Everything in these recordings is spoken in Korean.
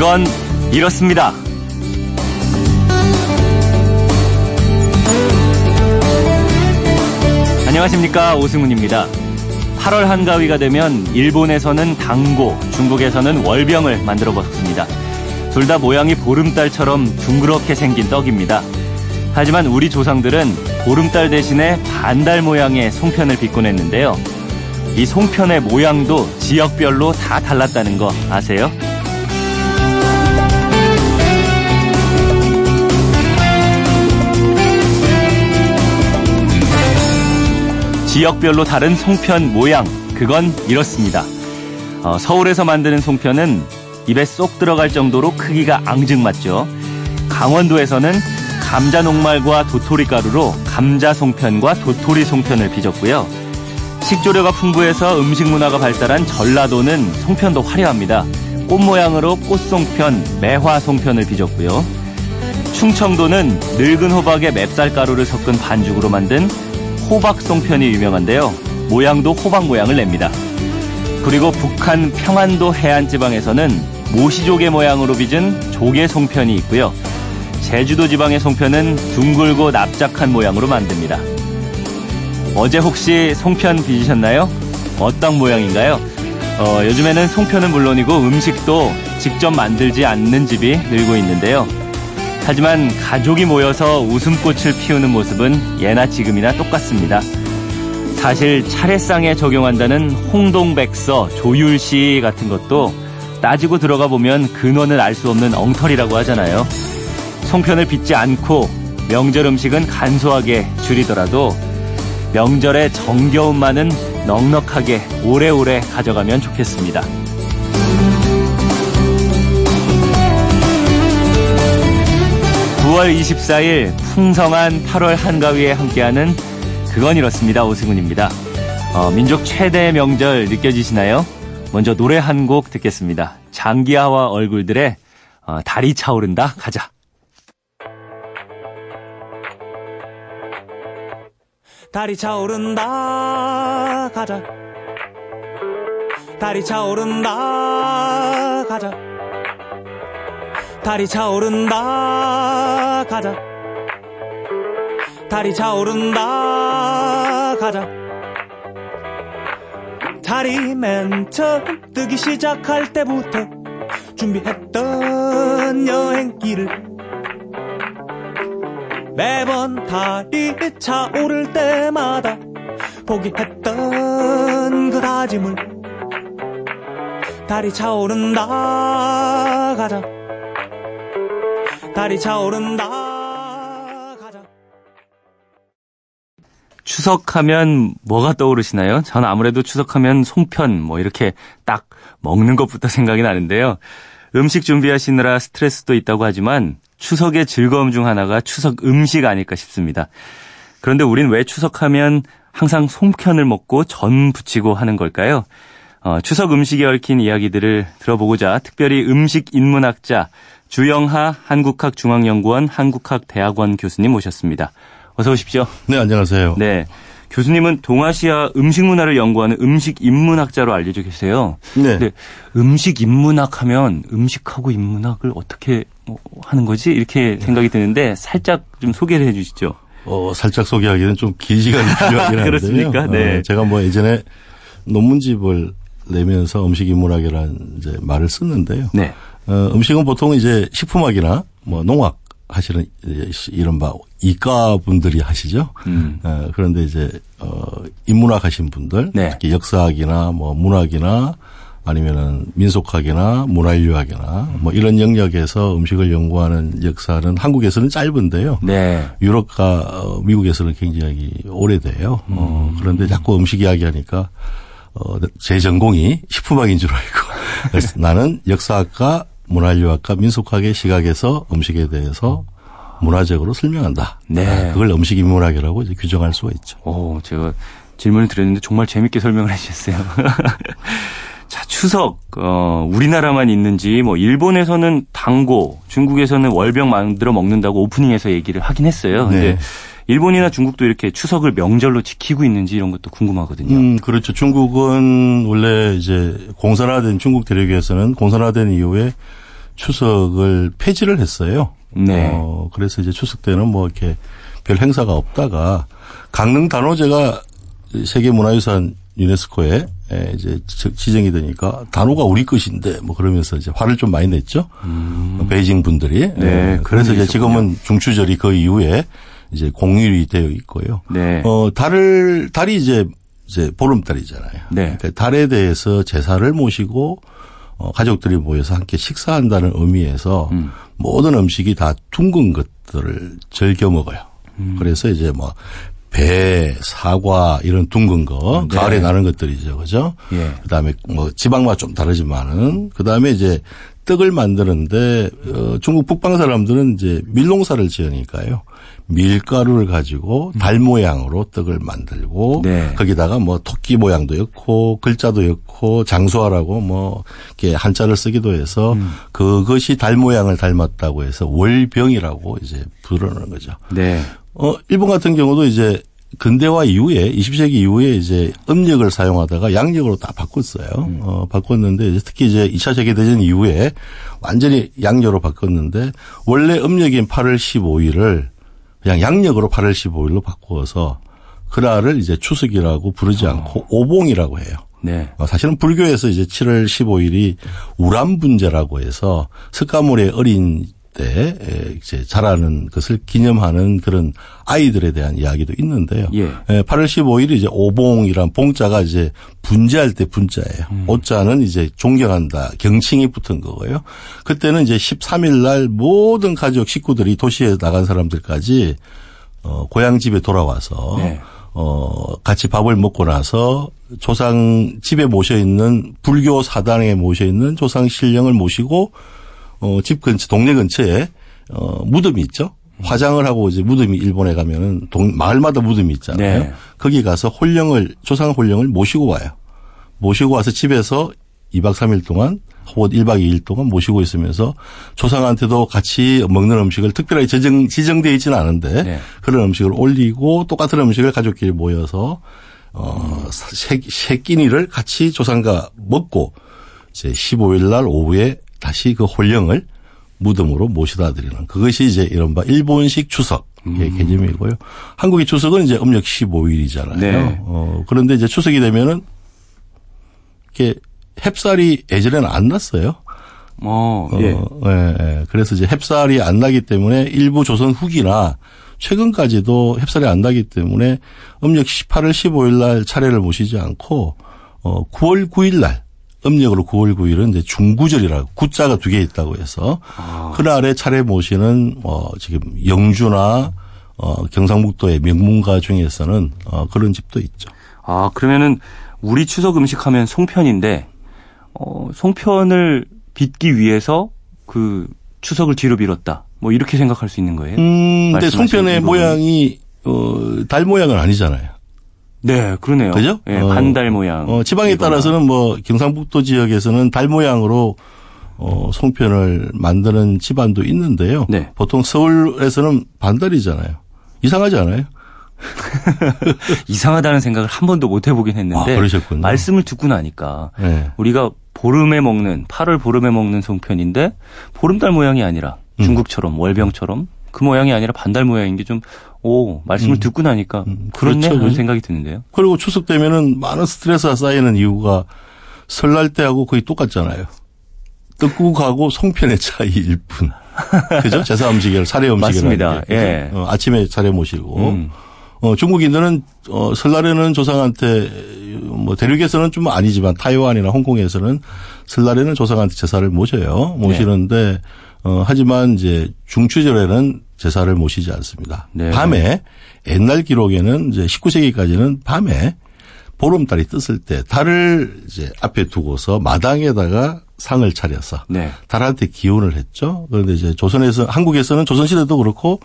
그건 이렇습니다. 안녕하십니까 오승훈입니다. 8월 한가위가 되면 일본에서는 당고, 중국에서는 월병을 만들어 먹습니다. 둘 다 모양이 보름달처럼 둥그렇게 생긴 떡입니다. 하지만 우리 조상들은 보름달 대신에 반달 모양의 송편을 빚곤 했는데요. 이 송편의 모양도 지역별로 다 달랐다는 거 아세요? 지역별로 다른 송편 모양, 그건 이렇습니다. 어, 서울에서 만드는 송편은 입에 쏙 들어갈 정도로 크기가 앙증맞죠. 강원도에서는 감자 녹말과 도토리 가루로 감자 송편과 도토리 송편을 빚었고요. 식조료가 풍부해서 음식 문화가 발달한 전라도는 송편도 화려합니다. 꽃 모양으로 꽃송편, 매화송편을 빚었고요. 충청도는 늙은 호박에 맵쌀가루를 섞은 반죽으로 만든 호박송편이 유명한데요. 모양도 호박 모양을 냅니다. 그리고 북한 평안도 해안 지방에서는 모시조개 모양으로 빚은 조개 송편이 있고요. 제주도 지방의 송편은 둥글고 납작한 모양으로 만듭니다. 어제 혹시 송편 빚으셨나요? 어떤 모양인가요? 어, 요즘에는 송편은 물론이고 음식도 직접 만들지 않는 집이 늘고 있는데요. 하지만 가족이 모여서 웃음꽃을 피우는 모습은 예나 지금이나 똑같습니다. 사실 차례상에 적용한다는 홍동백서, 조율시 같은 것도 따지고 들어가 보면 근원을 알 수 없는 엉터리라고 하잖아요. 송편을 빚지 않고 명절 음식은 간소하게 줄이더라도 명절의 정겨움만은 넉넉하게 오래오래 가져가면 좋겠습니다. 9월 24일 풍성한 8월 한가위에 함께하는 그건 이렇습니다. 오승훈입니다. 어, 민족 최대의 명절 느껴지시나요? 먼저 노래 한 곡 듣겠습니다. 장기하와 얼굴들의 어, 달이 차오른다 가자. 달이 차오른다 가자 달이 차오른다 가자 달이 차오른다 가자. 달이 차오른다. 가자. 달이 맨 처음 뜨기 시작할 때부터 준비했던 여행길을 매번 달이 차오를 때마다 포기했던 그 다짐을 달이 차오른다. 가자 달이 차오른다 가자 추석하면 뭐가 떠오르시나요? 저는 아무래도 추석하면 송편 뭐 이렇게 딱 먹는 것부터 생각이 나는데요. 음식 준비하시느라 스트레스도 있다고 하지만 추석의 즐거움 중 하나가 추석 음식 아닐까 싶습니다. 그런데 우린 왜 추석하면 항상 송편을 먹고 전 부치고 하는 걸까요? 어, 추석 음식에 얽힌 이야기들을 들어보고자 특별히 음식 인문학자 주영하 한국학중앙연구원 한국학대학원 교수님 모셨습니다. 어서 오십시오. 네, 안녕하세요. 네. 교수님은 동아시아 음식 문화를 연구하는 음식 인문학자로 알려져 계세요. 네. 근데 음식 인문학 하면 음식하고 인문학을 어떻게 뭐 하는 거지? 이렇게 생각이 드는데 살짝 좀 소개를 해 주시죠. 어, 살짝 소개하기는 좀 긴 시간이 필요하긴 한데요. 그렇습니까? 네. 어, 제가 뭐 예전에 논문집을 내면서 음식 인문학이라는 이제 말을 썼는데요. 네. 어, 음식은 보통 이제 식품학이나 뭐 농학 하시는 이른바 이과 분들이 하시죠. 음. 어, 그런데 이제 어 인문학 하신 분들, 네. 특히 역사학이나 뭐 문학이나 아니면은 민속학이나 문화인류학이나 뭐 이런 영역에서 음식을 연구하는 역사는 한국에서는 짧은데요. 네. 유럽과 어, 미국에서는 굉장히 오래돼요. 어, 그런데 자꾸 음식 이야기하니까 어, 제 전공이 식품학인 줄 알고 나는 역사학과 문화인류학과 민속학의 시각에서 음식에 대해서 문화적으로 설명한다. 네. 아, 그걸 음식 인문학이라고 이제 규정할 수가 있죠. 오, 제가 질문을 드렸는데 정말 재밌게 설명을 해주셨어요. 자, 추석, 어, 우리나라만 있는지, 뭐, 일본에서는 당고, 중국에서는 월병 만들어 먹는다고 오프닝에서 얘기를 하긴 했어요. 근데 네. 일본이나 중국도 이렇게 추석을 명절로 지키고 있는지 이런 것도 궁금하거든요. 음, 그렇죠. 중국은 원래 이제 공산화된 중국 대륙에서는 공산화된 이후에 추석을 폐지를 했어요. 네. 어, 그래서 이제 추석 때는 뭐 이렇게 별 행사가 없다가 강릉 단오제가 세계 문화유산 유네스코에 에, 이제 지- 지정이 되니까 단오가 우리 것인데 뭐 그러면서 이제 화를 좀 많이 냈죠. 베이징 분들이. 음. 네, 에, 그런 그래서 이제 지금은 중추절이 그 이후에 이제 공휴일이 되어 있고요. 네. 어, 달을, 달이 이제, 이제 보름달이잖아요. 네. 그러니까 달에 대해서 제사를 모시고, 어, 가족들이 모여서 함께 식사한다는 의미에서 음. 모든 음식이 다 둥근 것들을 즐겨 먹어요. 음. 그래서 이제 뭐, 배, 사과, 이런 둥근 거, 네. 가을에 나는 것들이죠. 그죠? 예. 그 다음에 뭐 지방맛 좀 다르지만은, 그 다음에 이제 떡을 만드는데, 어, 중국 북방 사람들은 이제 밀농사를 지으니까요. 밀가루를 가지고 달 모양으로 떡을 만들고, 네. 거기다가 뭐 토끼 모양도 였고, 글자도 였고, 장수하라고 뭐, 이렇게 한자를 쓰기도 해서, 음. 그것이 달 모양을 닮았다고 해서 월병이라고 이제 부르는 거죠. 네. 어, 일본 같은 경우도 이제 근대화 이후에 20세기 이후에 이제 음력을 사용하다가 양력으로 다 바꿨어요. 어, 바꿨는데 이제 특히 이제 2차 세계 대전 이후에 완전히 양력으로 바꿨는데 원래 음력인 8월 15일을 그냥 양력으로 8월 15일로 바꾸어서 그날을 이제 추석이라고 부르지 않고 오봉이라고 해요. 네. 어, 사실은 불교에서 이제 7월 15일이 우람 분제라고 해서 석가모니의 어린 때 에, 이제 자라는 것을 기념하는 그런 아이들에 대한 이야기도 있는데요. 예. 에, 8월 15일이 이제 오봉이란 봉자가 이제 분제할 때 분자예요. 음. 오자는 이제 존경한다, 경칭이 붙은 거고요. 그때는 이제 13일 날 모든 가족 식구들이 도시에 나간 사람들까지 어, 고향 집에 돌아와서 네. 어, 같이 밥을 먹고 나서 조상 집에 모셔 있는 불교 사당에 모셔 있는 조상 신령을 모시고 어, 집 근처, 동네 근처에 어, 무덤이 있죠. 화장을 하고 이제 무덤이 일본에 가면은 동, 마을마다 무덤이 있잖아요. 네. 거기 가서 홀령을, 조상 홀령을 모시고 와요. 모시고 와서 집에서 2박 3일 동안 혹은 1박 2일 동안 모시고 있으면서 조상한테도 같이 먹는 음식을 특별하게 지정, 지정되어 있지는 않은데 네. 그런 음식을 올리고 똑같은 음식을 가족끼리 모여서 어, 세, 세 끼니를 같이 조상과 먹고 이제 15일 날 오후에 다시 그 홀령을 무덤으로 모시다 드리는 그것이 이제 이른바 일본식 추석의 음. 개념이고요. 한국의 추석은 이제 음력 15일이잖아요. 네. 어, 그런데 이제 추석이 되면은 이렇게 햅살이 예전에는 안 났어요. 어, 어, 예. 예, 예. 그래서 이제 햅살이 안 나기 때문에 일부 조선 후기나 최근까지도 햅살이 안 나기 때문에 음력 18월 15일 날 차례를 모시지 않고 어 9월 9일 날 음력으로 9월 9일은 이제 중구절이라고 구자가 두 개 있다고 해서 아. 그날에 차례 모시는 어 지금 영주나 어 경상북도의 명문가 중에서는 어 그런 집도 있죠. 아, 그러면은 우리 추석 음식 하면 송편인데 어, 송편을 빚기 위해서 그 추석을 뒤로 미뤘다. 뭐 이렇게 생각할 수 있는 거예요? 음, 근데 송편의. 모양이 어, 달 모양은 아니잖아요. 네, 그러네요. 그죠? 예, 어, 반달 모양. 어, 지방에 이거나. 따라서는 뭐 경상북도 지역에서는 달 모양으로 어, 송편을 만드는 집안도 있는데요. 네. 보통 서울에서는 반달이잖아요. 이상하지 않아요? 이상하다는 생각을 한 번도 못 해보긴 했는데 아, 그러셨군요. 말씀을 듣고 나니까 네. 우리가 보름에 먹는 8월 보름에 먹는 송편인데 보름달 모양이 아니라 음. 중국처럼 월병처럼 그 모양이 아니라 반달 모양인 게 좀 오 말씀을 듣고 나니까 그렇네 그렇죠, 하는 그죠? 생각이 드는데요. 그리고 추석 되면은 많은 스트레스가 쌓이는 이유가 설날 때하고 거의 똑같잖아요. 떡국하고 송편의 차이일 뿐. 그죠? 제사 음식이라 사례 음식이라. 맞습니다. 예. 어, 아침에 차례 모시고. 음. 어, 중국인들은 어, 설날에는 조상한테 뭐 대륙에서는 좀 아니지만 타이완이나 홍콩에서는 설날에는 조상한테 제사를 모셔요. 모시는데 어, 하지만 이제 중추절에는 제사를 모시지 않습니다. 네. 밤에 옛날 기록에는 이제 19세기까지는 밤에 보름달이 떴을 때 달을 이제 앞에 두고서 마당에다가 상을 차려서 네. 달한테 기원을 했죠. 그런데 이제 조선에서 한국에서는 조선 시대도 그렇고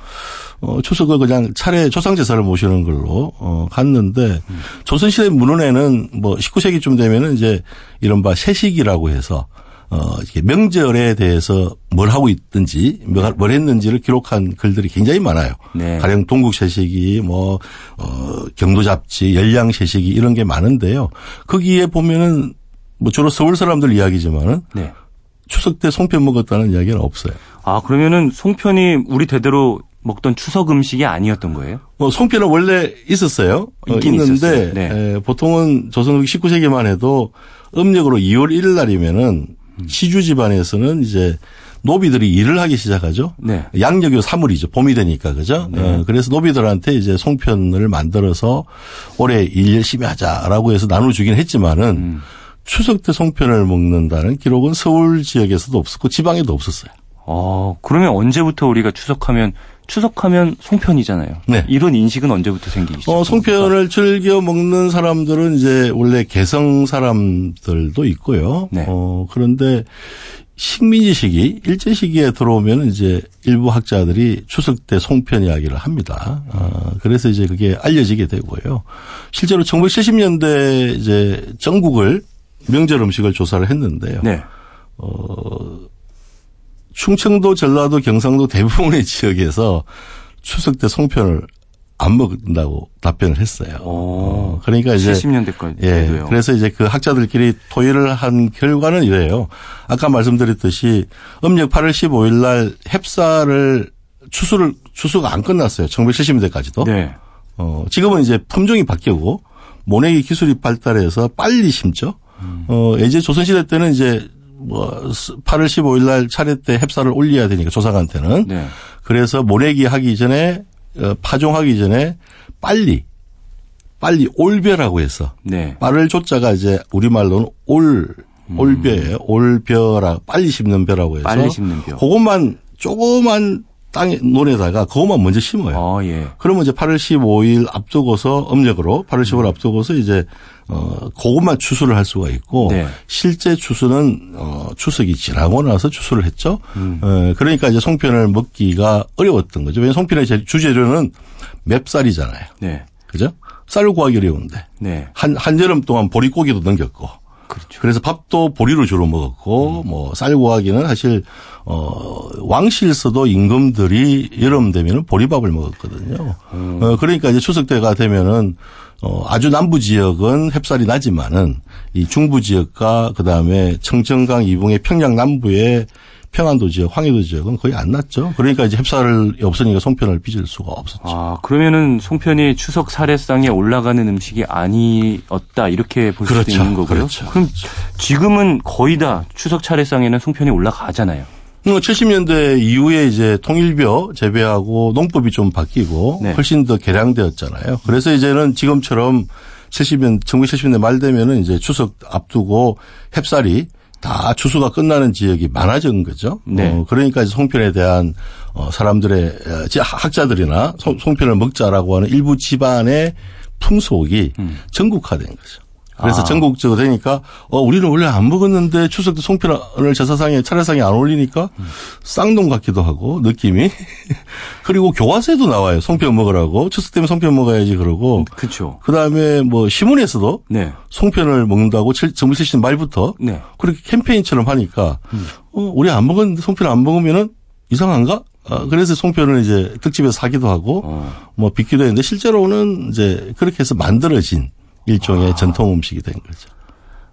어 추석을 그냥 차례 조상 제사를 모시는 걸로 어 갔는데 조선 시대 문헌에는 뭐 19세기쯤 되면은 이제 이른바 세식이라고 해서 어 이렇게 명절에 대해서 뭘 하고 있든지 뭘뭘 했는지를 기록한 글들이 굉장히 많아요. 네. 가령 동국세식이 뭐, 어, 경도잡지, 열량세식이 이런 게 많은데요. 거기에 보면은 뭐 주로 서울 사람들 이야기지만은 네. 추석 때 송편 먹었다는 이야기는 없어요. 아, 그러면은 송편이 우리 대대로 먹던 추석 음식이 아니었던 거예요? 뭐 송편은 원래 있었어요. 어, 있긴 있는데. 네. 에, 보통은 조선 후기 19세기만 해도 음력으로 2월 1일 날이면은 음. 시주 집안에서는 이제 노비들이 일을 하기 시작하죠. 네. 양력이 3월이죠. 봄이 되니까 그죠. 어, 그래서 노비들한테 이제 송편을 만들어서 올해 일 열심히 하자라고 해서 나눠주긴 했지만은 음. 추석 때 송편을 먹는다는 기록은 서울 지역에서도 없었고 지방에도 없었어요. 어, 그러면 언제부터 우리가 추석하면 추석하면 송편이잖아요. 네. 이런 인식은 언제부터 생기기 시작합니까? 어, 송편을 즐겨 먹는 사람들은 이제 원래 개성 사람들도 있고요. 네. 어, 그런데 식민지 시기, 일제 시기에 들어오면 이제 일부 학자들이 추석 때 송편 이야기를 합니다. 어, 그래서 이제 그게 알려지게 되고요. 실제로 1970년대 이제 전국을 명절 음식을 조사를 했는데요. 네. 충청도, 전라도, 경상도 대부분의 지역에서 추석 때 송편을 안 먹는다고 답변을 했어요. 어, 그러니까 이제 70년대까지도요. 예. 그래서 이제 그 학자들끼리 토의를 한 결과는 이래요. 아까 말씀드렸듯이 음력 8월 15일 날 햅쌀을 추수를 추수가 안 끝났어요. 1970년대까지도. 네. 어, 지금은 이제 품종이 바뀌고 모내기 기술이 발달해서 빨리 심죠. 어, 이제 조선시대 때는 이제 뭐 8월 15일 날 차례 때 햅쌀을 올려야 되니까 조상한테는. 네. 그래서 모내기 하기 전에 어, 파종하기 전에 빨리 빨리 올벼라고 해서 네. 빠를 조자가 이제 우리말로는 올 올벼예요. 올벼라 빨리 심는 벼라고 해서 빨리 심는 벼. 그것만 조그만 땅에 논에다가 그것만 먼저 심어요. 어, 예. 그러면 이제 8월 15일 앞두고서 음력으로 8월 15일 앞두고서 이제 어 그것만 추수를 할 수가 있고 네. 실제 추수는 어 추석이 지나고 나서 추수를 했죠. 음. 어 그러니까 이제 송편을 먹기가 어려웠던 거죠. 왜냐하면 송편의 제- 주재료는 맵쌀이잖아요. 네. 그죠? 쌀을 구하기 어려운데 네. 한 한여름 동안 보리고기도 넘겼고 그렇죠. 그래서 밥도 보리로 주로 먹었고 뭐쌀 구하기는 사실 어 왕실서도 임금들이 여름 되면은 보리밥을 먹었거든요. 어 그러니까 이제 추석 때가 되면은 어 아주 남부 지역은 햅쌀이 나지만은 이 중부 지역과 그 다음에 청정강 이붕의 평양 남부의 평안도 지역, 황해도 지역은 거의 안 났죠. 그러니까 이제 햅쌀이 없으니까 송편을 빚을 수가 없었죠. 아, 그러면은 송편이 추석 사례상에 올라가는 음식이 아니었다 이렇게 볼 수도 그렇죠. 있는 거고요. 그렇죠. 럼 지금은 거의 다 추석 차례상에는 송편이 올라가잖아요. 70년대 어, 이후에 이제 통일벼 재배하고 농법이 좀 바뀌고 네. 훨씬 더 개량되었잖아요. 그래서 이제는 지금처럼 70년, 1970년대 말 되면은 이제 추석 앞두고 햅쌀이 다 추수가 끝나는 지역이 많아진 거죠. 네. 어, 그러니까 이제 송편에 대한 어, 사람들의 어, 지- 학자들이나 송- 송편을 먹자라고 하는 일부 집안의 풍속이 전국화된 거죠. 그래서 음. 아. 전국적으로 되니까 어 우리는 원래 안 먹었는데 추석 때 송편을 제사상에 차례상에 안 올리니까 음. 쌍둥 같기도 하고 느낌이 그리고 교과서에도 나와요 송편 먹으라고 추석 때문에 송편 먹어야지 그러고 그렇죠. 그다음에 뭐 신문에서도 네. 송편을 먹는다고 정부 세신 말부터 네. 그렇게 캠페인처럼 하니까 어 우리 안 먹었는데 송편 안 먹으면은 이상한가? 어, 그래서 송편을 이제 특집에서 사기도 하고 어. 뭐 빚기도 했는데 실제로는 이제 그렇게 해서 만들어진 일종의 아. 전통 음식이 된 거죠.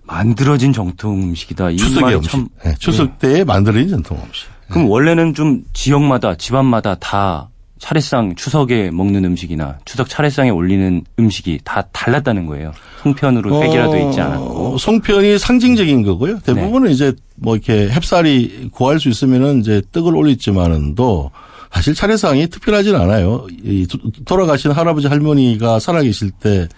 만들어진 정통 음식이다. 이 추석의 음식. 참 네, 추석 때에 만들어진 전통 음식. 그럼 원래는 좀 지역마다 집안마다 다 차례상 추석에 먹는 음식이나 추석 차례상에 올리는 음식이 다 달랐다는 거예요. 송편으로 획일화돼 있지 않았고. 어, 송편이 상징적인 거고요. 대부분은 이제 뭐 이렇게 햅쌀이 구할 수 있으면은 이제 떡을 올렸지만은도 사실 차례상이 특별하진 않아요. 이 도- 돌아가신 할아버지 할머니가 살아계실 때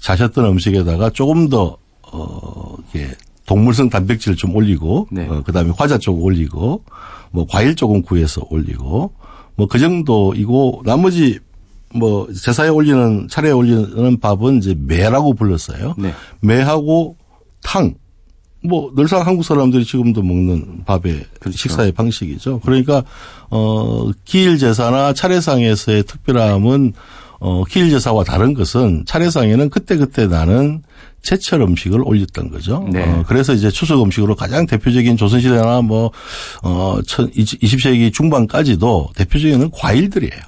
자셨던 음식에다가 조금 더 어, 이렇게 동물성 단백질 좀 올리고, 네. 어, 그 다음에 과자 조금 올리고, 뭐 과일 조금 구해서 올리고, 뭐 그 정도이고, 나머지 뭐 제사에 올리는, 차례에 올리는 밥은 이제 매라고 불렀어요. 네. 매하고 탕. 뭐 늘상 한국 사람들이 지금도 먹는 밥의 그렇죠. 식사의 방식이죠. 그러니까 어 기일 제사나 차례상에서의 특별함은 어 기일 제사와 다른 것은 차례상에는 그때 그때 나는 제철 음식을 올렸던 거죠. 네. 어, 그래서 이제 추석 음식으로 가장 대표적인 조선시대나 뭐, 어, 20세기 중반까지도 대표적인 과일들이에요.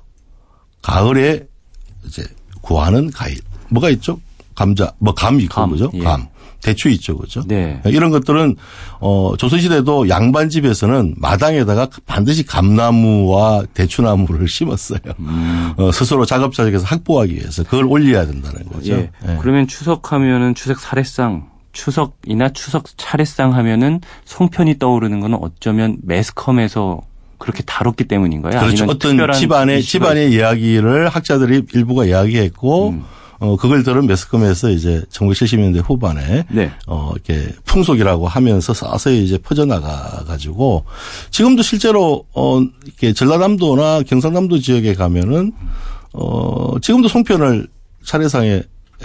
가을에 이제 구하는 과일. 뭐가 있죠? 감자, 뭐 감 있고 감, 그죠? 예. 감. 대추 있죠, 그죠? 네. 이런 것들은 어 조선시대도 양반 집에서는 마당에다가 반드시 감나무와 대추나무를 심었어요. 어, 스스로 작업자적에서 확보하기 위해서 그걸 올려야 된다는 거죠. 예. 예. 그러면 추석하면은 추석 사례상, 추석이나 추석 차례상 하면은 송편이 떠오르는 거는 어쩌면 매스컴에서 그렇게 다뤘기 때문인가요? 그렇죠. 아니면 어떤 집안의 집안의 이야기를 학자들이 일부가 이야기했고 음. 어 그걸 들은 매스컴에서 이제 1970년대 후반에 네. 어 이렇게 풍속이라고 하면서 서서히 이제 퍼져나가 가지고 지금도 실제로 어 이렇게 전라남도나 경상남도 지역에 가면은 어 지금도 송편을 차례상에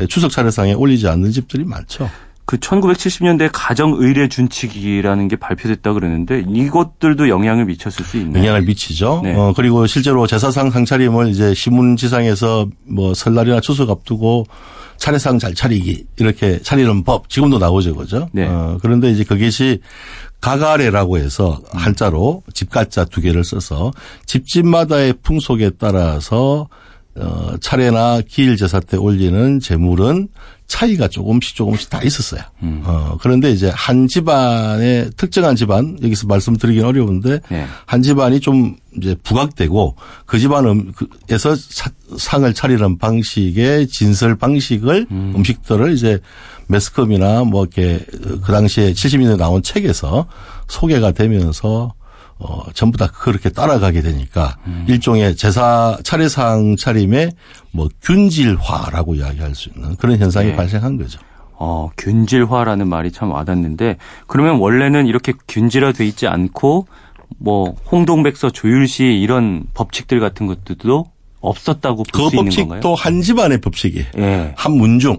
추석 차례상에 올리지 않는 집들이 많죠. 그 1970년대 가정 의례 준칙이라는 게 발표됐다 그러는데 이것들도 영향을 미쳤을 수 있나요? 영향을 미치죠. 네. 어, 그리고 실제로 제사상 상차림을 이제 신문지상에서 뭐 설날이나 추석 앞두고 차례상 잘 차리기 이렇게 차리는 법 지금도 나오죠, 그죠? 네. 어, 그런데 이제 그것이 가가레라고 해서 한자로 집가자 두 개를 써서 집집마다의 풍속에 따라서 어, 차례나 기일 제사 때 올리는 제물은 차이가 조금씩 조금씩 다 있었어요. 음. 어, 그런데 이제 한 집안의 특정한 집안, 여기서 말씀드리긴 어려운데, 네. 한 집안이 좀 이제 부각되고 그 집안에서 상을 차리는 방식의 진설 방식을 음. 식들을 이제 매스컴이나 뭐 이렇게 그 당시에 70년대 나온 책에서 소개가 되면서 어, 전부 다 그렇게 따라가게 되니까 일종의 제사 차례상 차림의 뭐 균질화라고 이야기할 수 있는 그런 현상이 네. 발생한 거죠. 어, 균질화라는 말이 참 와닿는데 그러면 원래는 이렇게 균질화돼 있지 않고 뭐 홍동백서 조율시 이런 법칙들 같은 것들도 없었다고 볼그수 있는 건가요? 법칙도 한 집안의 법칙이에요. 예. 한 문중.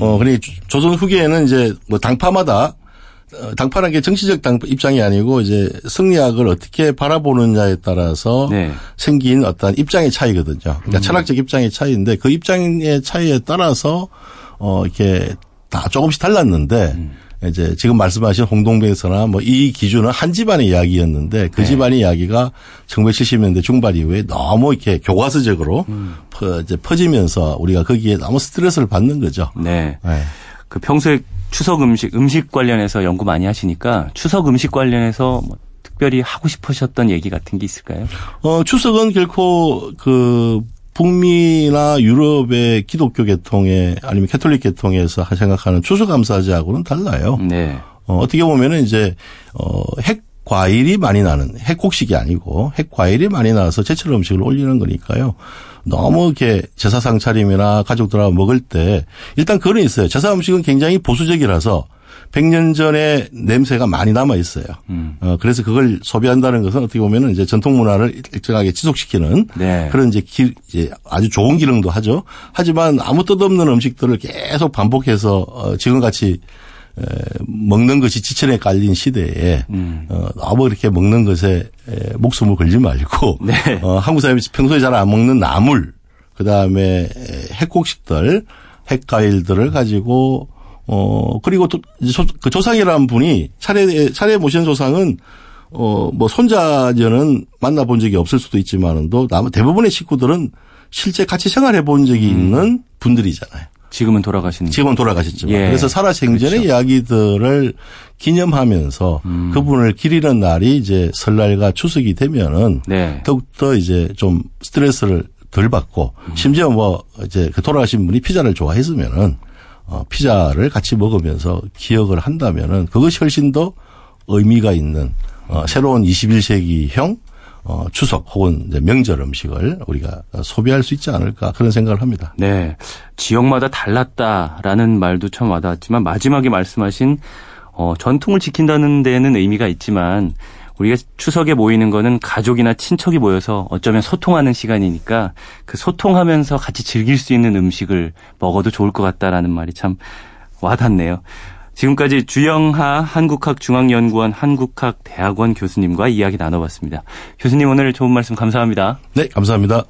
어, 그러니 조선 후기에는 이제 뭐 당파마다 어, 당파라는 게 정치적 당 입장이 아니고 이제 승리학을 어떻게 바라보느냐에 따라서 네. 생긴 어떤 입장의 차이거든요. 그러니까 철학적 입장의 차이인데 그 입장의 차이에 따라서 어 이렇게 다 조금씩 달랐는데 이제 지금 말씀하신 홍동백서나 뭐 이 기준은 한 집안의 이야기였는데 그 네. 집안의 이야기가 1970년대 중반 이후에 너무 이렇게 교과서적으로 퍼, 이제 퍼지면서 우리가 거기에 너무 스트레스를 받는 거죠. 네. 네. 그 평소에 추석 음식 음식 관련해서 연구 많이 하시니까 추석 음식 관련해서 뭐 특별히 하고 싶으셨던 얘기 같은 게 있을까요? 어, 추석은 결코 그 북미나 유럽의 기독교 계통에 아니면 캐톨릭 계통에서 생각하는 추수감사제하고는 달라요. 네. 어, 어떻게 보면은 이제 어, 핵 과일이 많이 나는 핵곡식이 아니고 핵 과일이 많이 나와서 제철 음식을 올리는 거니까요. 너무 이렇게 제사상 차림이나 가족들하고 먹을 때 일단 그런 있어요. 제사 음식은 굉장히 보수적이라서 100년 전에 냄새가 많이 남아 있어요. 음. 어, 그래서 그걸 소비한다는 것은 어떻게 보면은 이제 전통 문화를 일정하게 지속시키는 네. 그런 이제, 기, 이제 아주 좋은 기능도 하죠. 하지만 아무 뜻없는 음식들을 계속 반복해서 어, 지금같이 에, 먹는 것이 지천에 깔린 시대에 음. 어, 너무 이렇게 먹는 것에 에, 목숨을 걸지 말고 네. 어, 한국 사람이 평소에 잘 안 먹는 나물 그다음에 에, 핵곡식들 핵과일들을 가지고 어 그리고 또 그 조상이라는 분이 차례 차례 모신 조상은 어 뭐 손자녀는 만나본 적이 없을 수도 있지만은도 남- 대부분의 식구들은 실제 같이 생활해 본 적이 있는 분들이잖아요. 지금은 돌아가신 지금은 돌아가셨지만 예. 그래서 살아생전의 그렇죠. 이야기들을 기념하면서 음. 그분을 기리는 날이 이제 설날과 추석이 되면은 네. 더욱더 이제 좀 스트레스를 덜 받고 음. 심지어 뭐 이제 그 돌아가신 분이 피자를 좋아했으면은 어 피자를 같이 먹으면서 기억을 한다면은 그것이 훨씬 더 의미가 있는 어 새로운 21세기형 어 추석 혹은 명절 음식을 우리가 소비할 수 있지 않을까 그런 생각을 합니다. 네. 지역마다 달랐다라는 말도 참 와닿았지만 마지막에 말씀하신 어, 전통을 지킨다는 데는 의미가 있지만 우리가 추석에 모이는 거는 가족이나 친척이 모여서 어쩌면 소통하는 시간이니까 그 소통하면서 같이 즐길 수 있는 음식을 먹어도 좋을 것 같다라는 말이 참 와닿네요. 지금까지 주영하 한국학중앙연구원 한국학대학원 교수님과 이야기 나눠봤습니다. 교수님 오늘 좋은 말씀 감사합니다. 네, 감사합니다.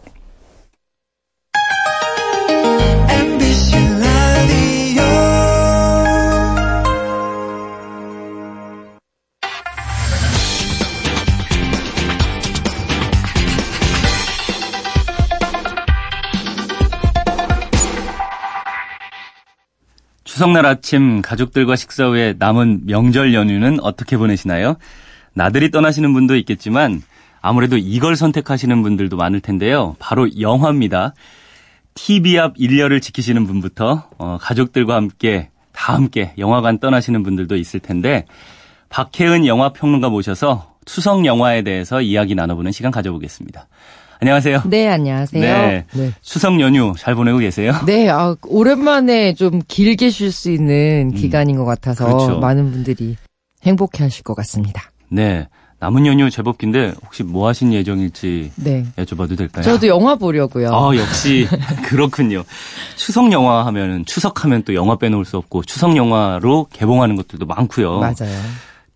추석날 아침 가족들과 식사 후에 남은 명절 연휴는 어떻게 보내시나요? 나들이 떠나시는 분도 있겠지만 아무래도 이걸 선택하시는 분들도 많을 텐데요. 바로 영화입니다. TV 앞 일렬을 지키시는 분부터 어, 가족들과 함께 다 함께 영화관 떠나시는 분들도 있을 텐데 박혜은 영화 평론가 모셔서 추석 영화에 대해서 이야기 나눠보는 시간 가져보겠습니다. 안녕하세요. 네, 안녕하세요. 네. 네. 추석 연휴 잘 보내고 계세요? 네, 아, 오랜만에 좀 길게 쉴 수 있는 기간인 것 같아서 그렇죠. 많은 분들이 행복해 하실 것 같습니다. 네. 남은 연휴 제법 긴데 혹시 뭐 하신 예정일지 네. 여쭤봐도 될까요? 저도 영화 보려고요. 아, 역시 그렇군요. 추석 영화 하면은 추석하면 또 영화 빼놓을 수 없고 추석 영화로 개봉하는 것들도 많고요. 맞아요.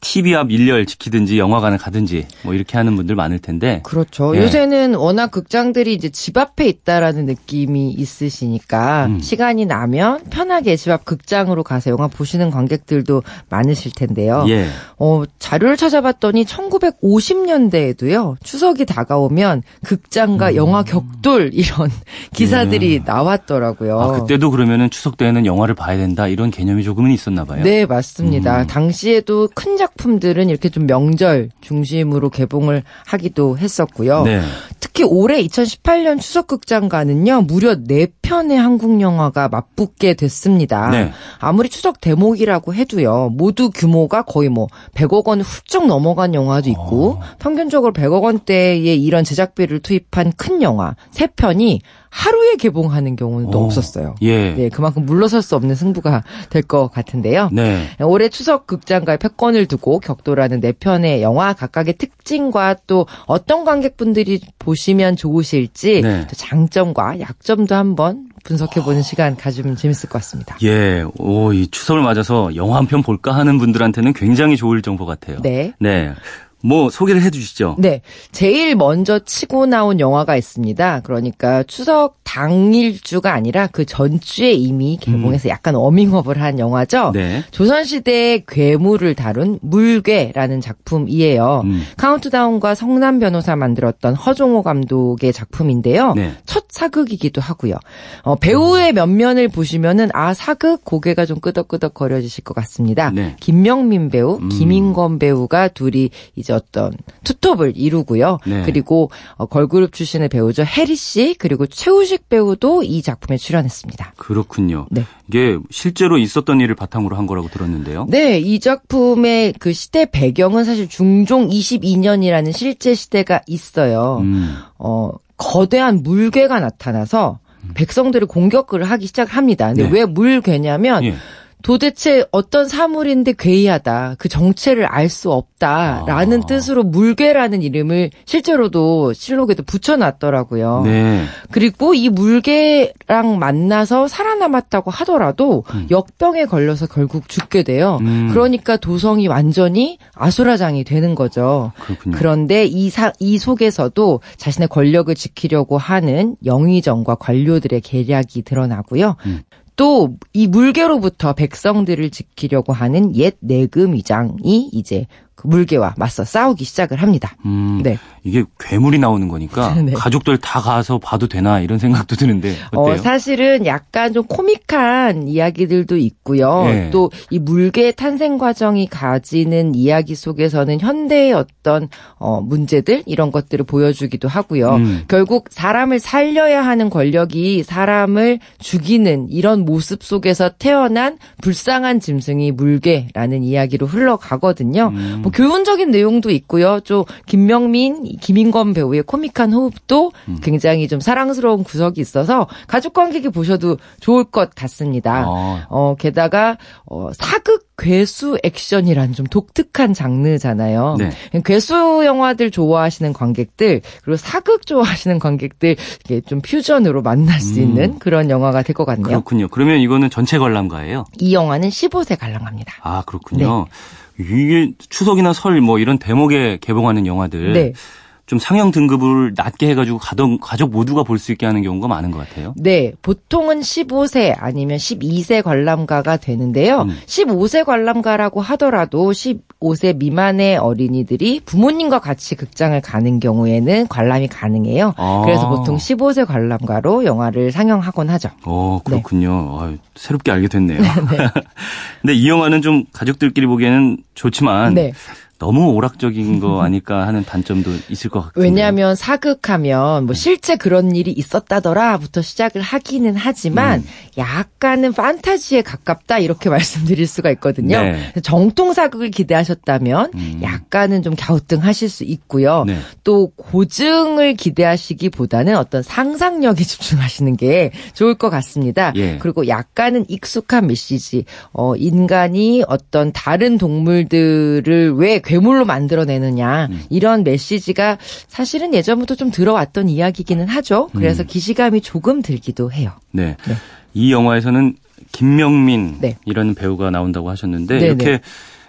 TV 앞 일렬 지키든지 영화관을 가든지 뭐 이렇게 하는 분들 많을 텐데 그렇죠. 예. 요새는 워낙 극장들이 이제 집 앞에 있다라는 느낌이 있으시니까 음. 시간이 나면 편하게 집 앞 극장으로 가서 영화 보시는 관객들도 많으실 텐데요. 예. 어, 자료를 찾아봤더니 1950년대에도요, 추석이 다가오면 극장과 영화 격돌 이런 기사들이 나왔더라고요. 음. 아, 그때도 그러면은 추석 때에는 영화를 봐야 된다 이런 개념이 조금은 있었나 봐요. 네, 맞습니다. 음. 당시에도 큰 작 품들은 이렇게 좀 명절 중심으로 개봉을 하기도 했었고요. 네. 특히 올해 2018년 추석 극장가는요, 무려 4편의 한국 영화가 맞붙게 됐습니다. 네. 아무리 추석 대목이라고 해도요, 모두 규모가 거의 뭐 100억 원 훌쩍 넘어간 영화도 있고, 평균적으로 100억 원대의 이런 제작비를 투입한 큰 영화 3편이 하루에 개봉하는 경우는 또 오. 없었어요. 예. 네, 그만큼 물러설 수 없는 승부가 될 것 같은데요. 네. 올해 추석 극장가의 패권을 두고 격돌하는 네 편의 영화 각각의 특징과 또 어떤 관객분들이 보시면 좋으실지 네. 또 장점과 약점도 한번 분석해보는 시간 가지면 재밌을 것 같습니다. 예. 오, 이 추석을 맞아서 영화 한 편 볼까 하는 분들한테는 굉장히 좋을 정보 같아요. 네. 네. 뭐 소개를 해 주시죠. 네. 제일 먼저 치고 나온 영화가 있습니다. 그러니까 추석 당일주가 아니라 그 전주에 이미 개봉해서 약간 어밍업을 한 영화죠. 음. 네. 조선시대의 괴물을 다룬 물괴라는 작품이에요. 음. 카운트다운과 성남 변호사 만들었던 허종호 감독의 작품인데요. 네. 첫 사극이기도 하고요. 어, 배우의 면면을 보시면은 아 사극 고개가 좀 끄덕끄덕 거려지실 것 같습니다. 네. 김명민 배우, 음. 김인권 배우가 둘이 이제 어떤 투톱을 이루고요. 네. 그리고 어, 걸그룹 출신의 배우죠 해리 씨 그리고 최우식 배우도 이 작품에 출연했습니다. 그렇군요. 네. 이게 실제로 있었던 일을 바탕으로 한 거라고 들었는데요. 네, 이 작품의 그 시대 배경은 사실 중종 22년이라는 실제 시대가 있어요. 음. 어, 거대한 물괴가 나타나서 백성들을 공격을 하기 시작합니다. 근데 네. 왜 물괴냐면 예. 도대체 어떤 사물인데 괴이하다. 그 정체를 알 수 없다라는 아. 뜻으로 물괴라는 이름을 실제로도 실록에도 붙여놨더라고요. 네. 그리고 이 물개랑 만나서 살아남았다고 하더라도 역병에 걸려서 결국 죽게 돼요. 음. 그러니까 도성이 완전히 아수라장이 되는 거죠. 그렇군요. 그런데 이, 사, 이 속에서도 자신의 권력을 지키려고 하는 영의정과 관료들의 계략이 드러나고요. 음. 또 이 물개로부터 백성들을 지키려고 하는 옛 내금위장이 이제 그 물개와 맞서 싸우기 시작을 합니다. 음. 네. 이게 괴물이 나오는 거니까 네. 가족들 다 가서 봐도 되나 이런 생각도 드는데 어때요? 어, 사실은 약간 좀 코믹한 이야기들도 있고요. 예. 또이 물개의 탄생 과정이 가지는 이야기 속에서는 현대의 어떤 어, 문제들 이런 것들을 보여주기도 하고요. 음. 결국 사람을 살려야 하는 권력이 사람을 죽이는 이런 모습 속에서 태어난 불쌍한 짐승이 물개라는 이야기로 흘러가거든요. 음. 뭐 교훈적인 내용도 있고요. 좀 김명민, 김인권 배우의 코믹한 호흡도 음. 굉장히 좀 사랑스러운 구석이 있어서 가족 관객이 보셔도 좋을 것 같습니다. 아. 어, 게다가 어, 사극 괴수 액션이란 좀 독특한 장르잖아요. 네. 괴수 영화들 좋아하시는 관객들 그리고 사극 좋아하시는 관객들 이게 좀 퓨전으로 만날 수 음. 있는 그런 영화가 될 것 같네요. 그렇군요. 그러면 이거는 전체 관람가예요? 이 영화는 15세 관람갑니다. 아, 그렇군요. 이게 추석이나 설 뭐 이런 대목에 개봉하는 영화들 네. 좀 상영 등급을 낮게 해가지고 가정, 가족 모두가 볼 수 있게 하는 경우가 많은 것 같아요. 네, 보통은 15세 아니면 12세 관람가가 되는데요. 음. 15세 관람가라고 하더라도 15 15세 미만의 어린이들이 부모님과 같이 극장을 가는 경우에는 관람이 가능해요. 아. 그래서 보통 15세 관람가로 영화를 상영하곤 하죠. 어, 그렇군요. 아유, 새롭게 알게 됐네요. 근데 이 영화는 좀 가족들끼리 보기에는 좋지만 네. 너무 오락적인 거 아닐까 하는 단점도 있을 것 같아요. 왜냐하면 사극하면 뭐 실제 그런 일이 있었다더라부터 시작을 하기는 하지만 음. 약간은 판타지에 가깝다 이렇게 말씀드릴 수가 있거든요. 네. 정통 사극을 기대하셨다면 음. 약간은 좀 갸우뚱하실 수 있고요. 네. 또 고증을 기대하시기보다는 어떤 상상력에 집중하시는 게 좋을 것 같습니다. 예. 그리고 약간은 익숙한 메시지, 어, 인간이 어떤 다른 동물들을 왜 괴 물로 만들어내느냐 음. 이런 메시지가 사실은 예전부터 좀 들어왔던 이야기기는 하죠. 그래서 음. 기시감이 조금 들기도 해요. 네. 이 영화에서는 김명민 네. 이라는 배우가 나온다고 하셨는데 네, 이렇게 네.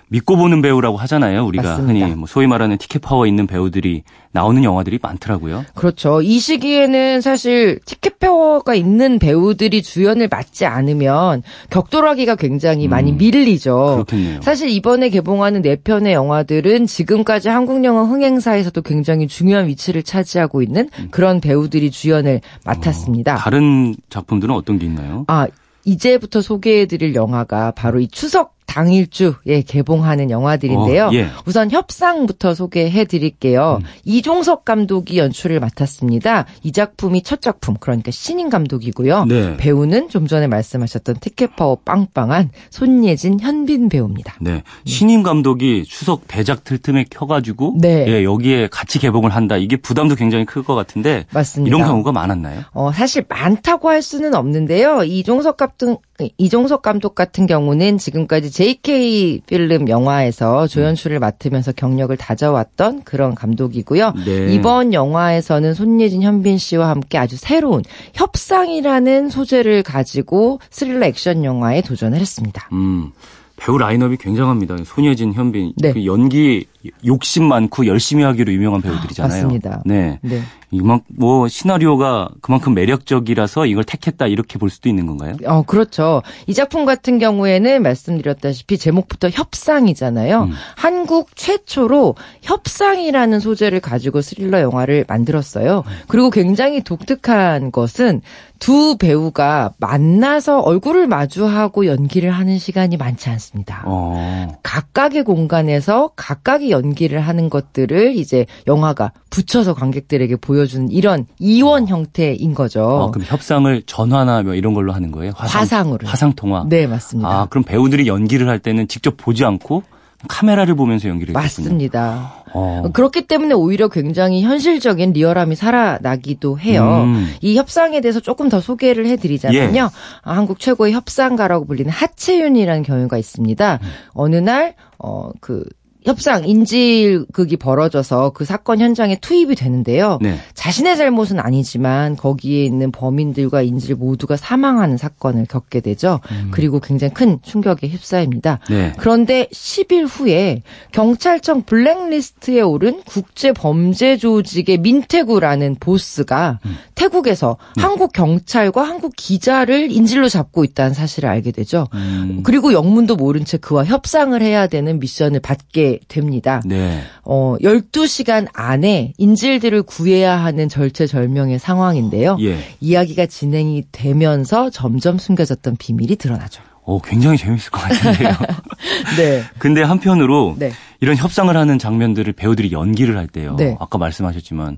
믿고 보는 배우라고 하잖아요. 우리가 맞습니다. 흔히 뭐 소위 말하는 티켓 파워 있는 배우들이 나오는 영화들이 많더라고요. 그렇죠. 이 시기에는 사실 티켓 페어가 있는 배우들이 주연을 맡지 않으면 격돌하기가 굉장히 많이 음, 밀리죠. 그렇겠네요. 사실 이번에 개봉하는 네 편의 영화들은 지금까지 한국 영화 흥행사에서도 굉장히 중요한 위치를 차지하고 있는 그런 배우들이 주연을 맡았습니다. 음. 다른 작품들은 어떤 게 있나요? 아, 이제부터 소개해드릴 영화가 바로 이 추석 당일주에 개봉하는 영화들인데요. 어, 예. 우선 협상부터 소개해 드릴게요. 음. 이종석 감독이 연출을 맡았습니다. 이 작품이 첫 작품, 그러니까 신인 감독이고요. 네. 배우는 좀 전에 말씀하셨던 티켓파워 빵빵한 손예진, 현빈 배우입니다. 네. 신임 감독이 추석 대작 틀 틈에 켜가지고 네. 예, 여기에 같이 개봉을 한다. 이게 부담도 굉장히 클 것 같은데 맞습니다. 이런 경우가 많았나요? 어, 사실 많다고 할 수는 없는데요. 이종석 감독, 이종석 감독 같은 경우는 지금까지 JK 필름 영화에서 조연출을 맡으면서 경력을 다져왔던 그런 감독이고요. 네. 이번 영화에서는 손예진, 현빈 씨와 함께 아주 새로운 협상이라는 소재를 가지고 스릴러 액션 영화에 도전을 했습니다. 음, 배우 라인업이 굉장합니다. 손예진, 현빈. 네. 그 연기 욕심 많고 열심히 하기로 유명한 배우들이잖아요. 맞습니다. 네. 네. 이만 뭐 시나리오가 그만큼 매력적이라서 이걸 택했다 이렇게 볼 수도 있는 건가요? 어, 그렇죠. 이 작품 같은 경우에는 말씀드렸다시피 제목부터 협상이잖아요. 음. 한국 최초로 협상이라는 소재를 가지고 스릴러 영화를 만들었어요. 그리고 굉장히 독특한 것은 두 배우가 만나서 얼굴을 마주하고 연기를 하는 시간이 많지 않습니다. 어. 각각의 공간에서 각각의 연기를 하는 것들을 이제 영화가 붙여서 관객들에게 보여주는 이런 이원 형태인 거죠. 어, 그럼 협상을 전화나 뭐 이런 걸로 하는 거예요? 화상 으로. 화상 통화. 네, 맞습니다. 아, 그럼 배우들이 연기를 할 때는 직접 보지 않고 카메라를 보면서 연기를. 맞습니다. 어. 그렇기 때문에 오히려 굉장히 현실적인 리얼함이 살아나기도 해요. 음. 이 협상에 대해서 조금 더 소개를 해드리자면요. 예. 아, 한국 최고의 협상가라고 불리는 하채윤이라는 경우가 있습니다. 음. 어느 날, 어, 그, 협상, 인질극이 벌어져서 그 사건 현장에 투입이 되는데요. 네. 자신의 잘못은 아니지만 거기에 있는 범인들과 인질 모두가 사망하는 사건을 겪게 되죠. 그리고 굉장히 큰 충격에 휩싸입니다. 음. 네. 그런데 10일 후에 경찰청 블랙리스트에 오른 국제 범죄 조직의 민태구라는 보스가 음. 태국에서 네. 한국 경찰과 한국 기자를 인질로 잡고 있다는 사실을 알게 되죠. 음. 그리고 영문도 모른 채 그와 협상을 해야 되는 미션을 받게 됩니다. 네. 어, 12시간 안에 인질들을 구해야 하는 절체절명의 상황인데요. 예. 이야기가 진행이 되면서 점점 숨겨졌던 비밀이 드러나죠. 오, 굉장히 재밌을 것 같은데요. 네. 근데 한편으로 네. 이런 협상을 하는 장면들을 배우들이 연기를 할 때요. 네. 아까 말씀하셨지만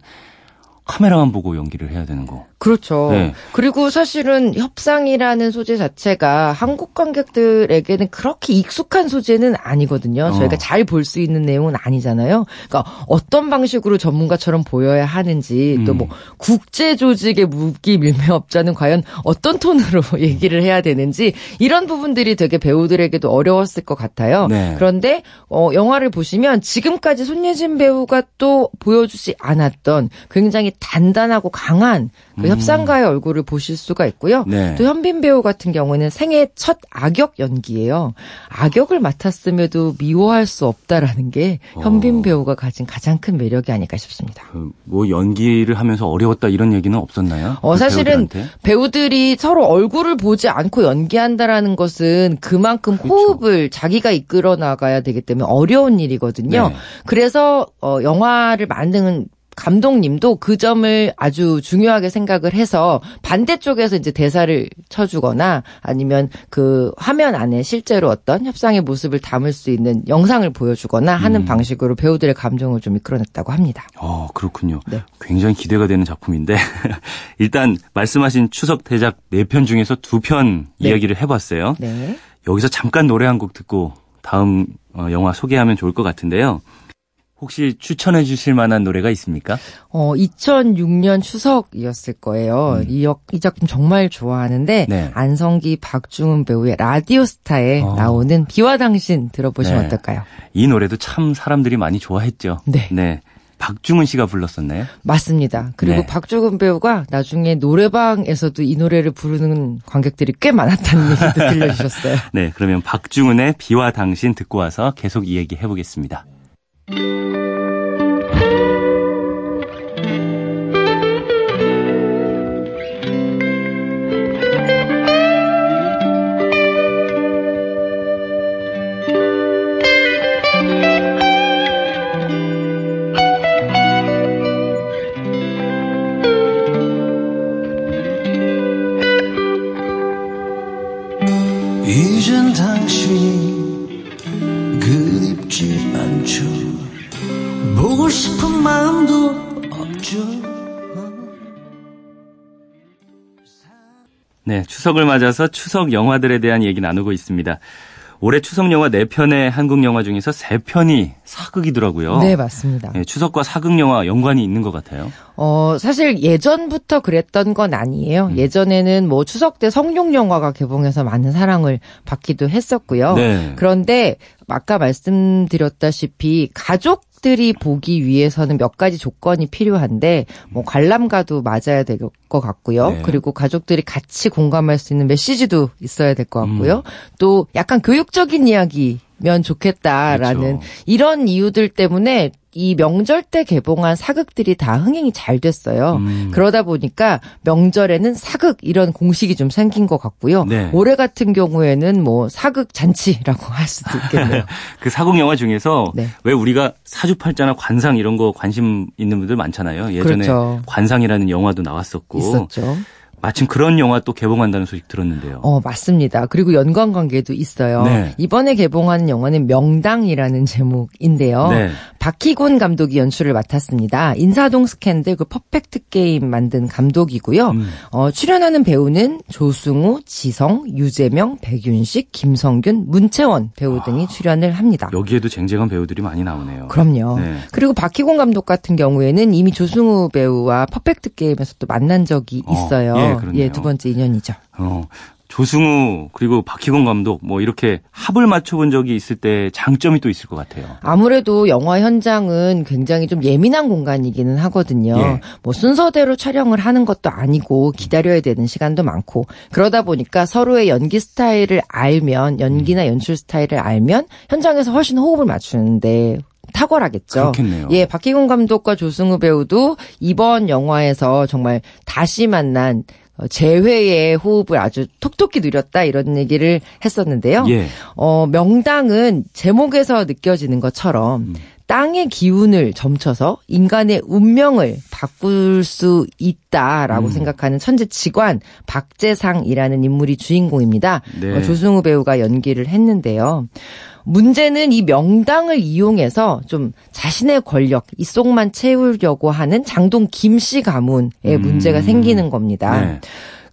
카메라만 보고 연기를 해야 되는 거. 그렇죠. 네. 그리고 사실은 협상이라는 소재 자체가 한국 관객들에게는 그렇게 익숙한 소재는 아니거든요. 저희가 어. 잘볼 수 있는 내용은 아니잖아요. 그러니까 어떤 방식으로 전문가처럼 보여야 하는지 또 음. 뭐 국제 조직의 무기 밀매업자는 과연 어떤 톤으로 얘기를 해야 되는지 이런 부분들이 되게 배우들에게도 어려웠을 것 같아요. 네. 그런데 어 영화를 보시면 지금까지 손예진 배우가 또 보여주지 않았던 굉장히 단단하고 강한 그 협상가의 얼굴을 보실 수가 있고요. 네. 또 현빈 배우 같은 경우는 생애 첫 악역 연기예요. 악역을 맡았음에도 미워할 수 없다라는 게 현빈 배우가 가진 가장 큰 매력이 아닐까 싶습니다. 그, 뭐 연기를 하면서 어려웠다 이런 얘기는 없었나요? 어, 그 사실은 배우들한테? 배우들이 서로 얼굴을 보지 않고 연기한다라는 것은 그만큼 그렇죠. 호흡을 자기가 이끌어 나가야 되기 때문에 어려운 일이거든요. 네. 그래서 어, 영화를 만드는 감독님도 그 점을 아주 중요하게 생각을 해서 반대쪽에서 이제 대사를 쳐주거나 아니면 그 화면 안에 실제로 어떤 협상의 모습을 담을 수 있는 영상을 보여주거나 음. 하는 방식으로 배우들의 감정을 좀 이끌어냈다고 합니다. 어, 그렇군요. 네. 굉장히 기대가 되는 작품인데 일단 말씀하신 추석 대작 네편 중에서 두편 네. 이야기를 해봤어요. 네. 여기서 잠깐 노래 한 곡 듣고 다음 어, 영화 소개하면 좋을 것 같은데요. 혹시 추천해 주실 만한 노래가 있습니까? 어, 2006년 추석이었을 거예요. 이, 역- 이 작품 정말 좋아하는데 음. 네. 안성기, 박중훈 배우의 라디오스타에 어. 나오는 비와 당신 들어보시면 네. 어떨까요? 이 노래도 참 사람들이 많이 좋아했죠. 네. 박중훈 씨가 불렀었나요? 맞습니다. 그리고 네. 박중훈 배우가 나중에 노래방에서도 이 노래를 부르는 관객들이 꽤 많았다는 얘기도 들려주셨어요. 네, 그러면 박중훈의 비와 당신 듣고 와서 계속 이야기 해보겠습니다. 이 추석을 맞아서 추석 영화들에 대한 얘기 나누고 있습니다. 올해 추석 영화 4편의 한국 영화 중에서 3편이 사극이더라고요. 네, 맞습니다. 네, 추석과 사극 영화 연관이 있는 것 같아요. 어, 사실 예전부터 그랬던 건 아니에요. 음. 예전에는 뭐 추석 때 성룡 영화가 개봉해서 많은 사랑을 받기도 했었고요. 네. 그런데 아까 말씀드렸다시피 가족들이 보기 위해서는 몇 가지 조건이 필요한데 뭐 관람가도 맞아야 될 것 같고요. 네. 그리고 가족들이 같이 공감할 수 있는 메시지도 있어야 될 것 같고요. 음. 또 약간 교육적인 이야기 면 좋겠다라는 그렇죠. 이런 이유들 때문에 이 명절 때 개봉한 사극들이 다 흥행이 잘 됐어요. 음. 그러다 보니까 명절에는 사극 이런 공식이 좀 생긴 것 같고요. 네. 올해 같은 경우에는 뭐 사극 잔치라고 할 수도 있겠네요. 그 사극 영화 중에서 네. 왜 우리가 사주팔자나 관상 이런 거 관심 있는 분들 많잖아요. 예전에 그렇죠. 관상이라는 영화도 나왔었고 있었죠. 마침 그런 영화 또 개봉한다는 소식 들었는데요. 어, 맞습니다. 그리고 연관 관계도 있어요. 네. 이번에 개봉하는 영화는 명당이라는 제목인데요. 네. 박희곤 감독이 연출을 맡았습니다. 인사동 스캔들 그 퍼펙트 게임 만든 감독이고요. 음. 어, 출연하는 배우는 조승우, 지성, 유재명, 백윤식, 김성균, 문채원 배우 등이 출연을 합니다. 여기에도 쟁쟁한 배우들이 많이 나오네요. 그럼요. 네. 그리고 박희곤 감독 같은 경우에는 이미 조승우 배우와 퍼펙트 게임에서 또 만난 적이 어, 있어요. 예, 그렇네요. 두 번째 인연이죠. 어, 조승우 그리고 박희건 감독 뭐 이렇게 합을 맞춰본 적이 있을 때 장점이 또 있을 것 같아요. 아무래도 영화 현장은 굉장히 좀 예민한 공간이기는 하거든요. 예. 뭐 순서대로 촬영을 하는 것도 아니고 기다려야 되는 시간도 많고 그러다 보니까 서로의 연기 스타일을 알면 연기나 음. 연출 스타일을 알면 현장에서 훨씬 호흡을 맞추는데 탁월하겠죠. 그렇겠네요. 예, 박희곤 감독과 조승우 배우도 이번 영화에서 정말 다시 만난 어, 재회의 호흡을 아주 톡톡히 누렸다 이런 얘기를 했었는데요. 예. 어, 명당은 제목에서 느껴지는 것처럼 음. 땅의 기운을 점쳐서 인간의 운명을 바꿀 수 있다라고 음. 생각하는 천재 직관 박재상이라는 인물이 주인공입니다. 네. 어, 조승우 배우가 연기를 했는데요. 문제는 이 명당을 이용해서 좀 자신의 권력, 이 속만 채우려고 하는 장동 김씨 가문에 음. 문제가 생기는 겁니다. 네.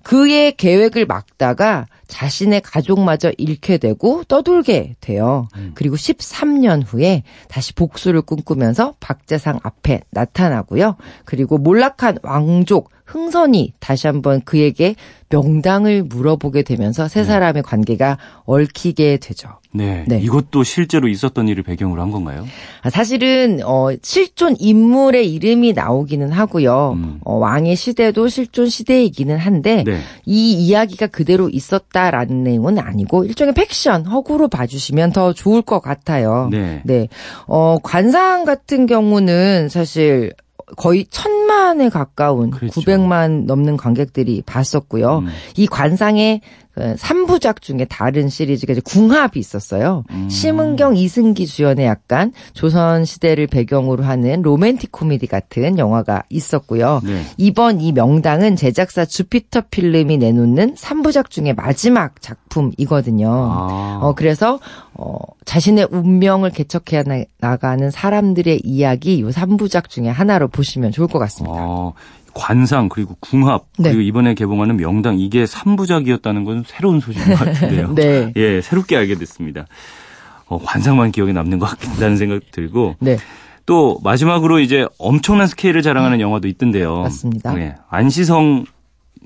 그의 계획을 막다가 자신의 가족마저 잃게 되고 떠돌게 돼요. 그리고 13년 후에 다시 복수를 꿈꾸면서 박재상 앞에 나타나고요. 그리고 몰락한 왕족 흥선이 다시 한번 그에게 명당을 물어보게 되면서 세 사람의 관계가 얽히게 되죠. 네. 네. 이것도 실제로 있었던 일을 배경으로 한 건가요? 아, 사실은 어 실존 인물의 이름이 나오기는 하고요. 음. 어, 왕의 시대도 실존 시대이기는 한데 네. 이 이야기가 그대로 있었 다라는 내용은 아니고 일종의 팩션 허구로 봐주시면 더 좋을 것 같아요. 네. 네. 어 관상 같은 경우는 사실 거의 천만에 가까운 그렇죠. 900만 넘는 관객들이 봤었고요. 음. 이 관상의 그 3부작 중에 다른 시리즈가 이제 궁합이 있었어요. 음. 심은경, 이승기 주연의 약간 조선 시대를 배경으로 하는 로맨틱 코미디 같은 영화가 있었고요. 네. 이번 이 명당은 제작사 주피터 필름이 내놓는 3부작 중에 마지막 작품이거든요. 아. 어, 그래서, 어, 자신의 운명을 개척해 나- 나가는 사람들의 이야기 요 3부작 중에 하나로 보시면 좋을 것 같습니다. 어, 관상 그리고 궁합 네. 그리고 이번에 개봉하는 명당 이게 3부작이었다는 건 새로운 소식인 것 같은데요. 네. 예, 새롭게 알게 됐습니다. 어, 관상만 기억에 남는 것 같다는 생각 들고 네. 또 마지막으로 이제 엄청난 스케일을 자랑하는 영화도 있던데요. 맞습니다. 예, 안시성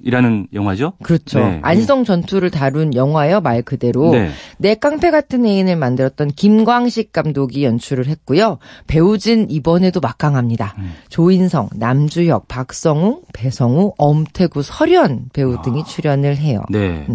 이라는 영화죠? 그렇죠. 네. 안시성 전투를 다룬 영화예요, 말 그대로. 네. 내 깡패 같은 애인을 만들었던 김광식 감독이 연출을 했고요. 배우진 이번에도 막강합니다. 음. 조인성, 남주혁, 박성우, 배성우, 엄태구, 설현 배우 등이 출연을 해요. 아. 네.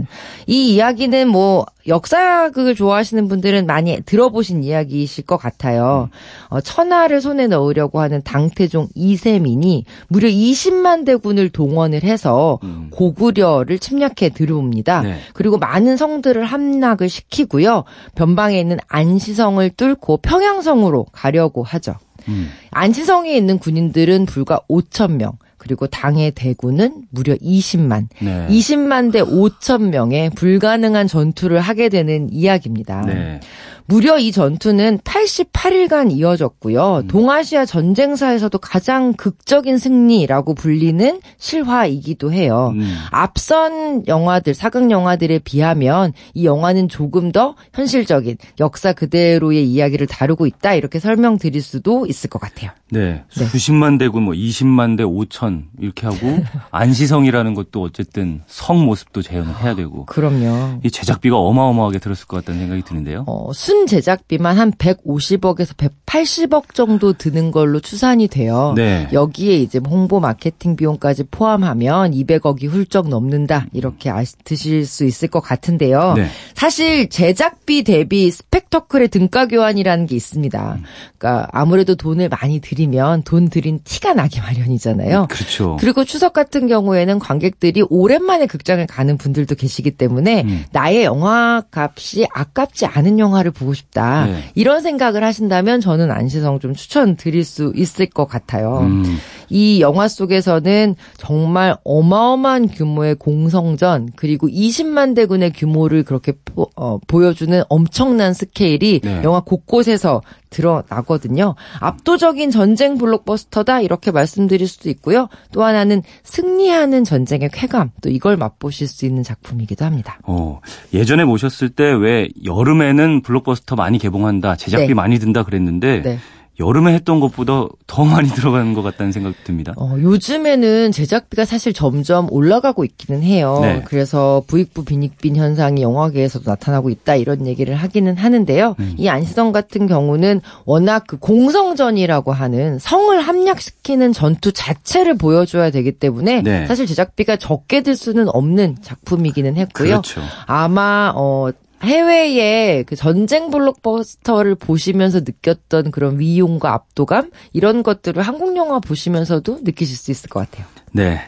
이 이야기는 뭐 역사극을 좋아하시는 분들은 많이 들어보신 이야기이실 것 같아요. 어, 천하를 손에 넣으려고 하는 당태종 이세민이 무려 20만 대군을 동원을 해서 음. 고구려를 침략해 들어옵니다. 네. 그리고 많은 성들을 함락을 시키고요. 변방에 있는 안시성을 뚫고 평양성으로 가려고 하죠. 음. 안시성에 있는 군인들은 불과 5천 명. 그리고 당의 대군은 무려 20만. 네. 20만 대 5천 명의 불가능한 전투를 하게 되는 이야기입니다. 네. 무려 이 전투는 88일간 이어졌고요. 음. 동아시아 전쟁사에서도 가장 극적인 승리라고 불리는 실화이기도 해요. 음. 앞선 영화들, 사극 영화들에 비하면 이 영화는 조금 더 현실적인 역사 그대로의 이야기를 다루고 있다. 이렇게 설명드릴 수도 있을 것 같아요. 네. 네. 수십만 대군 뭐 20만 대 5천 이렇게 하고 안시성이라는 것도 어쨌든 성 모습도 재현을 해야 되고 그럼요. 이 제작비가 어마어마하게 들었을 것 같다는 생각이 드는데요. 어, 순 제작비만 한 150억에서 180억 정도 드는 걸로 추산이 돼요. 네. 여기에 이제 홍보 마케팅 비용까지 포함하면 200억이 훌쩍 넘는다. 이렇게 아시실 수 있을 것 같은데요. 네. 사실 제작비 대비 스펙터클의 등가 교환이라는 게 있습니다. 그러니까 아무래도 돈을 많이 들이면 돈 들인 티가 나기 마련이잖아요. 그렇죠. 그리고 추석 같은 경우에는 관객들이 오랜만에 극장을 가는 분들도 계시기 때문에 음. 나의 영화 값이 아깝지 않은 영화를 보고 싶다. 네. 이런 생각을 하신다면 저는 안시성 좀 추천드릴 수 있을 것 같아요. 음. 이 영화 속에서는 정말 어마어마한 규모의 공성전 그리고 20만 대군의 규모를 그렇게 포- 어, 보여주는 엄청난 스케일이 네. 영화 곳곳에서 드러나거든요. 압도적인 전쟁 블록버스터다 이렇게 말씀드릴 수도 있고요. 또 하나는 승리하는 전쟁의 쾌감 또 이걸 맛보실 수 있는 작품이기도 합니다. 어, 예전에 모셨을 때 왜 여름에는 블록버스터 많이 개봉한다, 제작비 네. 많이 든다 그랬는데 네. 여름에 했던 것보다 더 많이 들어가는 것 같다는 생각이 듭니다. 어, 요즘에는 제작비가 사실 점점 올라가고 있기는 해요. 네. 그래서 부익부 빈익빈 현상이 영화계에서도 나타나고 있다 이런 얘기를 하기는 하는데요. 음. 이 안시성 같은 경우는 워낙 그 공성전이라고 하는 성을 함락시키는 전투 자체를 보여줘야 되기 때문에 네. 사실 제작비가 적게 들 수는 없는 작품이기는 했고요. 그렇죠. 아마 어 해외의 그 전쟁 블록버스터를 보시면서 느꼈던 그런 위용과 압도감 이런 것들을 한국 영화 보시면서도 느끼실 수 있을 것 같아요. 네.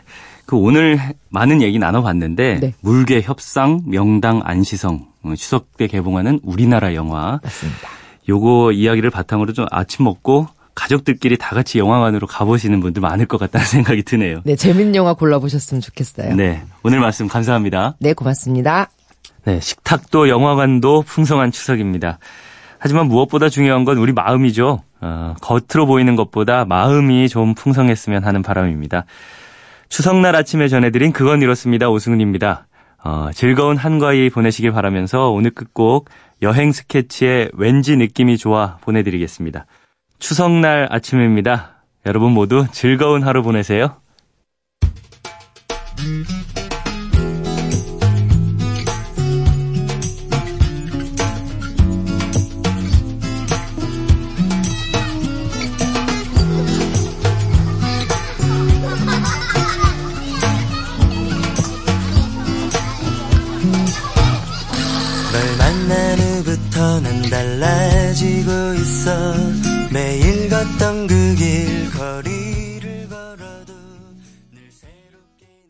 그 오늘 많은 얘기 나눠봤는데 네. 물개 협상 명당 안시성 어, 추석 때 개봉하는 우리나라 영화 맞습니다. 요거 이야기를 바탕으로 좀 아침 먹고 가족들끼리 다 같이 영화관으로 가보시는 분들 많을 것 같다는 생각이 드네요. 네, 재밌는 영화 골라보셨으면 좋겠어요. 네. 오늘 말씀 감사합니다. 네, 고맙습니다. 네, 식탁도 영화관도 풍성한 추석입니다. 하지만 무엇보다 중요한 건 우리 마음이죠. 어, 겉으로 보이는 것보다 마음이 좀 풍성했으면 하는 바람입니다. 추석날 아침에 전해드린 그건 이렇습니다. 오승훈입니다. 어, 즐거운 한가위 보내시길 바라면서 오늘 끝곡 여행 스케치의 왠지 느낌이 좋아 보내드리겠습니다. 추석날 아침입니다. 여러분 모두 즐거운 하루 보내세요.